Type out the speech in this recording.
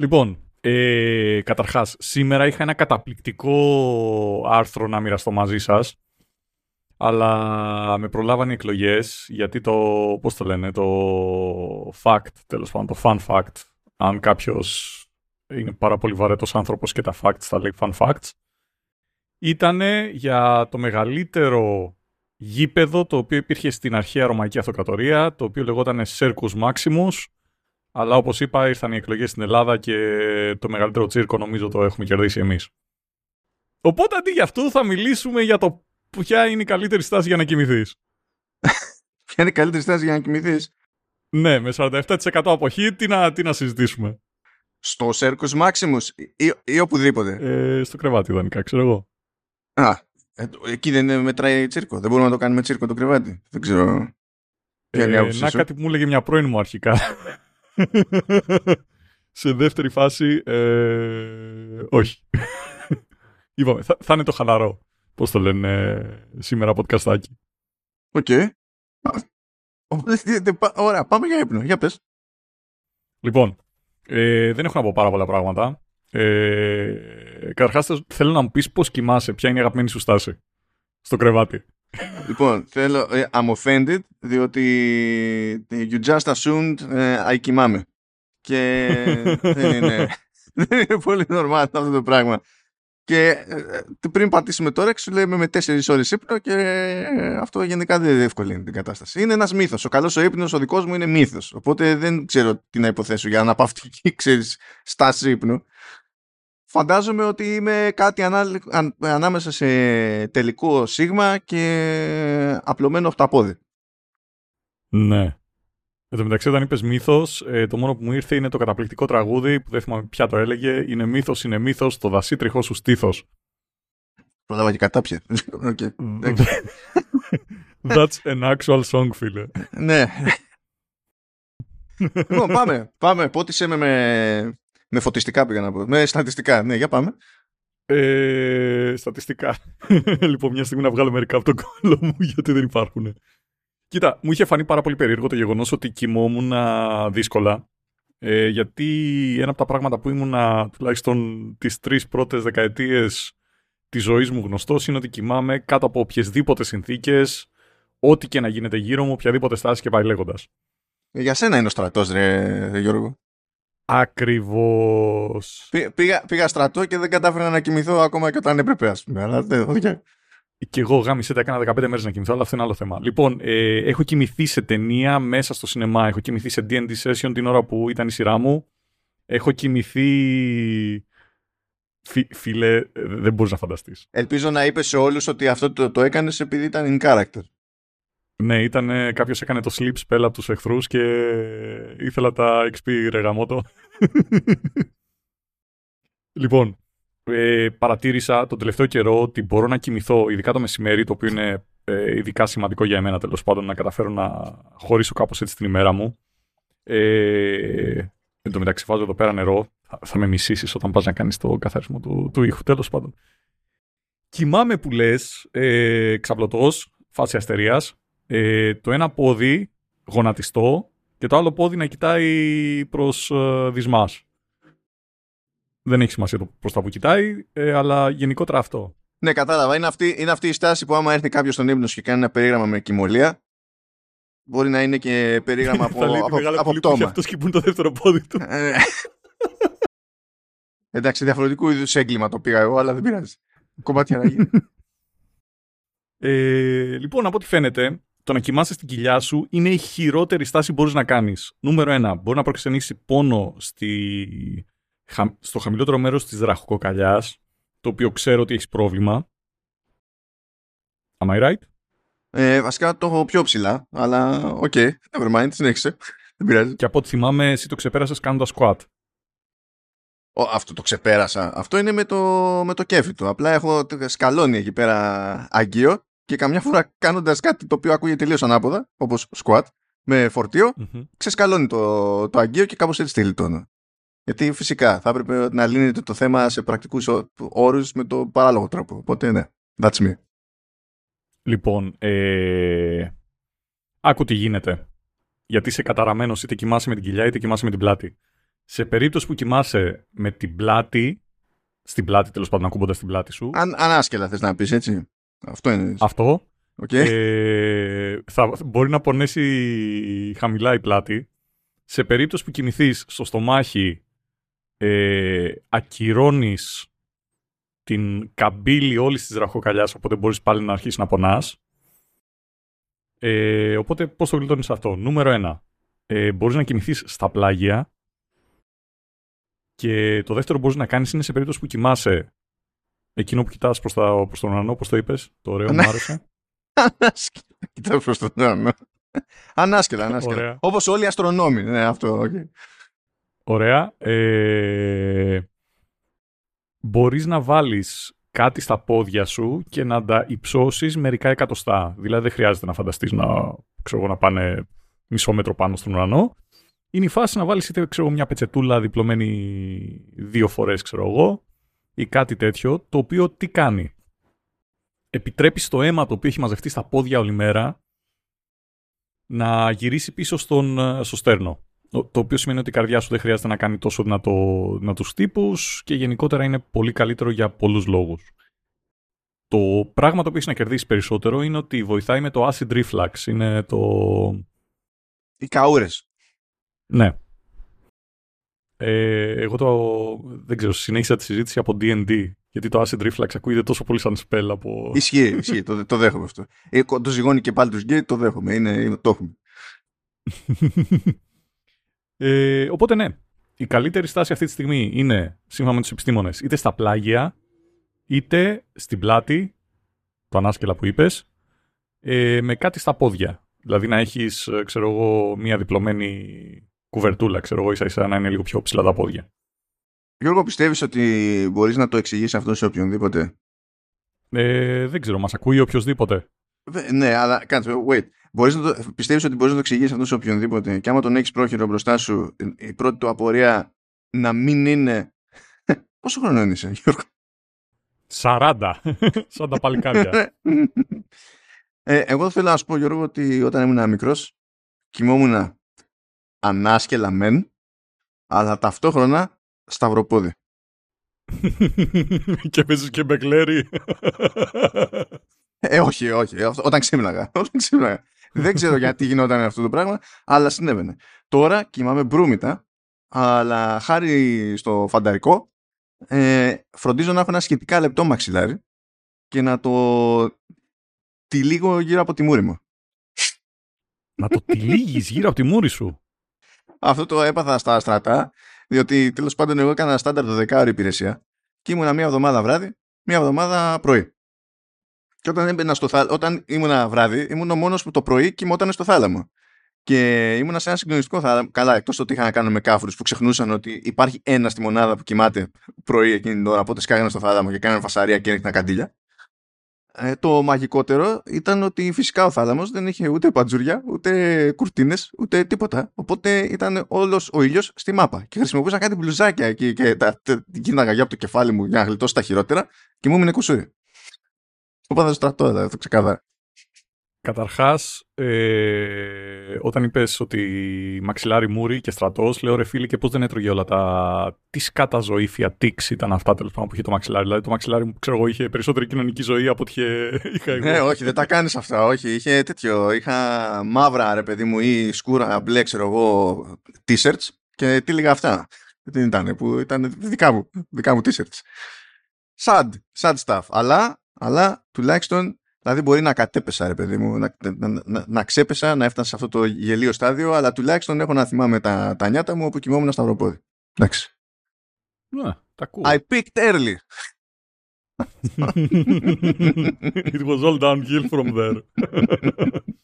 Λοιπόν, ε, καταρχάς, σήμερα είχα ένα καταπληκτικό άρθρο να μοιραστώ μαζί σας, αλλά με προλάβανε οι εκλογές, γιατί το, πώς το λένε, το fact, τέλος πάντων, το fun fact, αν κάποιος είναι πάρα πολύ βαρέτος άνθρωπος και τα facts θα λέει fun facts, ήταν για το μεγαλύτερο γήπεδο το οποίο υπήρχε στην αρχαία Ρωμαϊκή Αυτοκρατορία, το οποίο λεγόταν Circus Maximus, αλλά όπως είπα ήρθαν οι εκλογές στην Ελλάδα και το μεγαλύτερο τσίρκο νομίζω το έχουμε κερδίσει εμείς. Οπότε αντί για αυτό θα μιλήσουμε για το ποια είναι η καλύτερη στάση για να κοιμηθείς. ποια είναι η καλύτερη στάση για να κοιμηθείς; Ναι, με 47% αποχή τι να, τι να συζητήσουμε. Στο Circus Maximus ή, ή οπουδήποτε; Ε, στο κρεβάτι ιδανικά, ξέρω εγώ. Α, ε, εκεί δεν μετράει τσίρκο. Δεν μπορούμε να το κάνουμε τσίρκο το κρεβάτι. Δεν ξέρω. Ε, να κάτι που μου έλεγε μια πρώην μου αρχικά. Σε δεύτερη φάση, ε, όχι. Είπαμε, θα, θα είναι το χαλαρό. Πώς το λένε σήμερα το podcast άκι. Οκ. Ωραία, πάμε για ύπνο. Για πες. Λοιπόν, ε, δεν έχω να πω πάρα πολλά πράγματα. Ε, Καταρχάς, θέλω να μου πεις πώς κοιμάσαι, ποια είναι η αγαπημένη σου στάση στο κρεβάτι. Λοιπόν, θέλω. Ε, I'm offended, διότι you just assumed ε, I κοιμάμαι. Και δεν είναι, δεν είναι πολύ normal αυτό το πράγμα. Και ε, πριν πατήσουμε τώρα, σου λέμε με 4 ώρες ύπνο και αυτό γενικά δεν διευκολύνει την κατάσταση. Είναι ένας μύθος. Ο καλός ο ύπνος, ο δικός μου είναι μύθος. Οπότε δεν ξέρω τι να υποθέσω για να πάω αυτή ξέρεις, στάση ύπνου φαντάζομαι ότι είμαι κάτι ανάμεσα σε τελικό σίγμα και απλωμένο οχταπόδι. Ναι. Εν τω μεταξύ, όταν είπες μύθος, ε, το μόνο που μου ήρθε είναι το καταπληκτικό τραγούδι που δεν θυμάμαι ποια το έλεγε. Είναι μύθος, είναι μύθος, το δασί τριχός σου στήθος. Πρόλαβα και κατάπια. okay. That's an actual song, φίλε. ναι. λοιπόν, πάμε. Πάμε. Πότισε με, με με φωτιστικά πήγα να πω. Με στατιστικά. Ναι, για πάμε. Ε, στατιστικά. λοιπόν, μια στιγμή να βγάλω μερικά από τον κόλλο μου, γιατί δεν υπάρχουν. Κοίτα, μου είχε φανεί πάρα πολύ περίεργο το γεγονός ότι κοιμόμουν δύσκολα. Ε, γιατί ένα από τα πράγματα που ήμουν τουλάχιστον τις τρεις πρώτες δεκαετίες της ζωής μου γνωστός είναι ότι κοιμάμαι κάτω από οποιασδήποτε συνθήκες, ό,τι και να γίνεται γύρω μου, οποιαδήποτε στάση και πάει λέγοντας. Ε, για σένα είναι ο στρατός, ρε Γιώργο. Ακριβώς. Πήγα, πήγα στρατό και δεν κατάφερα να κοιμηθώ ακόμα και όταν έπρεπε, ας πούμε. Αλλά δεν. Και εγώ γάμισε τα έκανα 15 μέρες να κοιμηθώ, αλλά αυτό είναι άλλο θέμα. Λοιπόν, ε, έχω κοιμηθεί σε ταινία μέσα στο σινεμά. Έχω κοιμηθεί σε DD session την ώρα που ήταν η σειρά μου. Έχω κοιμηθεί. φίλε, δεν μπορείς να φανταστείς. Ελπίζω να είπες σε όλους ότι αυτό το, το έκανες επειδή ήταν in character. Ναι, ήταν κάποιος έκανε το sleep spell από τους εχθρούς και ήθελα τα XP ρεγαμότο. λοιπόν, ε, παρατήρησα τον τελευταίο καιρό ότι μπορώ να κοιμηθώ, ειδικά το μεσημέρι, το οποίο είναι ε, ειδικά σημαντικό για εμένα τέλος πάντων, να καταφέρω να χωρίσω κάπως έτσι την ημέρα μου. Ε, εν τω μεταξύ, βάζω εδώ πέρα νερό. Θα, θα με μισήσεις όταν πας να κάνεις το καθάρισμα του, του ήχου, τέλος πάντων. Κοιμάμαι που λες, ε, ξαπλωτός, φάση αστερίας, ε, το ένα πόδι γονατιστό και το άλλο πόδι να κοιτάει προς ε, δυσμάς. Δεν έχει σημασία το προς τα που κοιτάει, ε, αλλά γενικότερα αυτό. Ναι, κατάλαβα. Είναι αυτή, είναι αυτή η στάση που άμα έρθει κάποιος στον ύπνο και κάνει ένα περίγραμμα με κοιμωλία, μπορεί να είναι και περίγραμμα από, από, από πτώμα. Αυτός σκυπούν το δεύτερο πόδι του. Ε, εντάξει, διαφορετικού είδους έγκλημα το πήγα εγώ, αλλά δεν πειράζει. Κομμάτια να γίνει. Ε, λοιπόν, από ό,τι φαίνεται, το να κοιμάσαι στην κοιλιά σου είναι η χειρότερη στάση που μπορείς να κάνεις. Νούμερο ένα, μπορεί να προξενήσει πόνο στη... στο χαμηλότερο μέρος της ραχοκοκαλιάς, το οποίο ξέρω ότι έχεις πρόβλημα. Am I right? Ε, βασικά το έχω πιο ψηλά, αλλά OK, okay, never mind, συνέχισε. Δεν πειράζει. Και από ό,τι θυμάμαι, εσύ το ξεπέρασες κάνοντας squat. Ο, αυτό το ξεπέρασα. Αυτό είναι με το, με το κέφι του. Απλά έχω σκαλώνει εκεί πέρα αγκείο και καμιά φορά κάνοντας κάτι το οποίο ακούγεται τελείως ανάποδα, όπως squat, με φορτίο, mm-hmm. ξεσκαλώνει το, το αγκείο και κάπως έτσι τη λιτώνω. Γιατί φυσικά θα έπρεπε να λύνεται το θέμα σε πρακτικούς όρους με το παράλογο τρόπο. Οπότε ναι, that's me. Λοιπόν, ε... άκου τι γίνεται. Γιατί είσαι καταραμένος είτε κοιμάσαι με την κοιλιά είτε κοιμάσαι με την πλάτη. Σε περίπτωση που κοιμάσαι με την πλάτη, στην πλάτη τέλος πάντων, ακούμποντας την πλάτη σου. Αν, ανάσκελα θες να πεις, έτσι. Αυτό είναι. Αυτό. Okay. Ε, θα, μπορεί να πονέσει χαμηλά η πλάτη. Σε περίπτωση που κοιμηθεί στο στομάχι, ε, ακυρώνεις την καμπύλη όλης της ραχοκαλιάς, οπότε μπορείς πάλι να αρχίσεις να πονάς. Ε, οπότε πώς το γλιτώνεις αυτό; Νούμερο 1. Ε, μπορείς να κοιμηθεί στα πλάγια. Και το δεύτερο που μπορείς να κάνεις είναι σε περίπτωση που κοιμάσαι. Εκείνο που κοιτάς προς προς τον ουρανό, πώ το είπες, το ωραίο μου άρεσε. Ανάσκελα. Κοιτάω προς τον ουρανό. Ανάσκελα, ανάσκελα. Όπως όλοι οι αστρονόμοι. Ναι, αυτό, okay. Ωραία. Ε, μπορείς να βάλεις κάτι στα πόδια σου και να τα υψώσεις μερικά εκατοστά. Δηλαδή δεν χρειάζεται να φανταστείς να, ξέρω, να πάνε μισό μέτρο πάνω στον ουρανό. Είναι η φάση να βάλεις είτε ξέρω, μια πετσετούλα διπλωμένη δύο φορές ξέρω εγώ ή κάτι τέτοιο, το οποίο τι κάνει; Επιτρέπει το αίμα το οποίο έχει μαζευτεί στα πόδια όλη μέρα να γυρίσει πίσω στον, στο στέρνο. Το οποίο σημαίνει ότι η καρδιά σου δεν χρειάζεται να κάνει τόσο δυνατό, δυνατούς τύπους και γενικότερα είναι πολύ καλύτερο για πολλούς λόγους. Το πράγμα το οποίο έχεις να κερδίσεις περισσότερο είναι ότι βοηθάει με το acid reflux. Είναι το... Οι καούρες. Ναι. Ε, εγώ το... δεν ξέρω, συνέχισα τη συζήτηση από D&D γιατί το acid reflux ακούγεται τόσο πολύ σαν spell από... Ισχύει, ισχύει, το, το δέχομαι αυτό. Ε, το ζυγώνει και πάλι τους γκέι, το δέχομαι, είναι, το έχουμε. Ε, οπότε ναι, η καλύτερη στάση αυτή τη στιγμή είναι, σύμφωνα με τους επιστήμονες, είτε στα πλάγια, είτε στην πλάτη, το ανάσκελα που είπες, ε, με κάτι στα πόδια. Δηλαδή να έχεις, ε, ξέρω εγώ, μία διπλωμένη κουβερτούλα, ξέρω εγώ, ίσα ίσα να είναι λίγο πιο ψηλά τα πόδια. Γιώργο, πιστεύεις ότι μπορείς να το εξηγήσεις αυτό σε οποιονδήποτε; Ε, δεν ξέρω, μας ακούει οποιοδήποτε. Ναι, αλλά κάτσε, wait. Μπορείς να το, πιστεύεις ότι μπορείς να το εξηγήσεις αυτό σε οποιονδήποτε; Και άμα τον έχεις πρόχειρο μπροστά σου η πρώτη του απορία να μην είναι... Πόσο χρόνο είσαι Γιώργο; 40. Σαν τα παλικάρια. ε, εγώ θέλω να σου πω Γιώργο ότι όταν ήμουν μικρός κοιμόμουν ανάσκελα μεν αλλά ταυτόχρονα σταυροπόδι. και παίζεις και μπεκλέρι. ε, όχι, όχι. Όταν ξύμναγα. Όταν ξύμναγα. Δεν ξέρω γιατί γινόταν αυτό το πράγμα, αλλά συνέβαινε. Τώρα κοιμάμαι μπρούμητα, αλλά χάρη στο φανταρικό ε, φροντίζω να έχω ένα σχετικά λεπτό μαξιλάρι και να το τυλίγω γύρω από τη μούρη μου. Να το τυλίγεις γύρω από τη μούρη σου. Αυτό το έπαθα στα στρατά, διότι τέλος πάντων εγώ έκανα στάνταρ το δεκάωρο υπηρεσία και ήμουνα μία εβδομάδα βράδυ, μία εβδομάδα πρωί. Και όταν, έμπαινα στο θάλαμο, όταν ήμουνα βράδυ, ήμουν ο μόνος που το πρωί κοιμόταν στο θάλαμο. Και ήμουνα σε ένα συγκλονιστικό θάλαμο. Καλά, εκτός ότι είχα να κάνω με κάφρους που ξεχνούσαν ότι υπάρχει ένας στη μονάδα που κοιμάται πρωί εκείνη την ώρα. Οπότε σκάγανε στο θάλαμο και κάνανε φασαρία και έριχναν καντήλια. Ε, το μαγικότερο ήταν ότι φυσικά ο θάλαμος δεν είχε ούτε παντζούρια, ούτε κουρτίνες, ούτε τίποτα. Οπότε ήταν όλος ο ήλιος στη μάπα. Και χρησιμοποιούσα κάτι μπλουζάκια εκεί και τα, τα, την κίναγα για από το κεφάλι μου για να γλιτώσω τα χειρότερα και μου έμεινε κουσούρι. Το πάθα στο στρατό, δηλαδή, αυτό ξεκάθαρα. Καταρχάς, ε, όταν είπες ότι μαξιλάρι μούρι και στρατός, λέω ρε φίλοι, και πώς δεν έτρωγε όλα τα. Τι σκάτα ζωήφια τίξ ήταν αυτά τέλος πάντων που είχε το μαξιλάρι. Δηλαδή το μαξιλάρι μου, ξέρω εγώ, είχε περισσότερη κοινωνική ζωή από ό,τι είχα εγώ. Ναι, όχι, δεν τα κάνεις αυτά. Όχι, είχε τέτοιο. Είχα μαύρα ρε παιδί μου ή σκούρα μπλε, ξέρω εγώ, t-shirts και τι λίγα αυτά. Δεν ήταν, που ήταν δικά μου, δικά μου t-shirts. Sad, sad stuff. Αλλά αλλά τουλάχιστον Δηλαδή μπορεί να κατέπεσα ρε παιδί μου, να, να, να, να ξέπεσα, να έφτασα σε αυτό το γελίο στάδιο, αλλά τουλάχιστον έχω να θυμάμαι τα, τα νιάτα μου όπου κοιμόμουν στα σταυροπόδι. Εντάξει. Ναι, τα ακούω. I picked early. It was all downhill from there.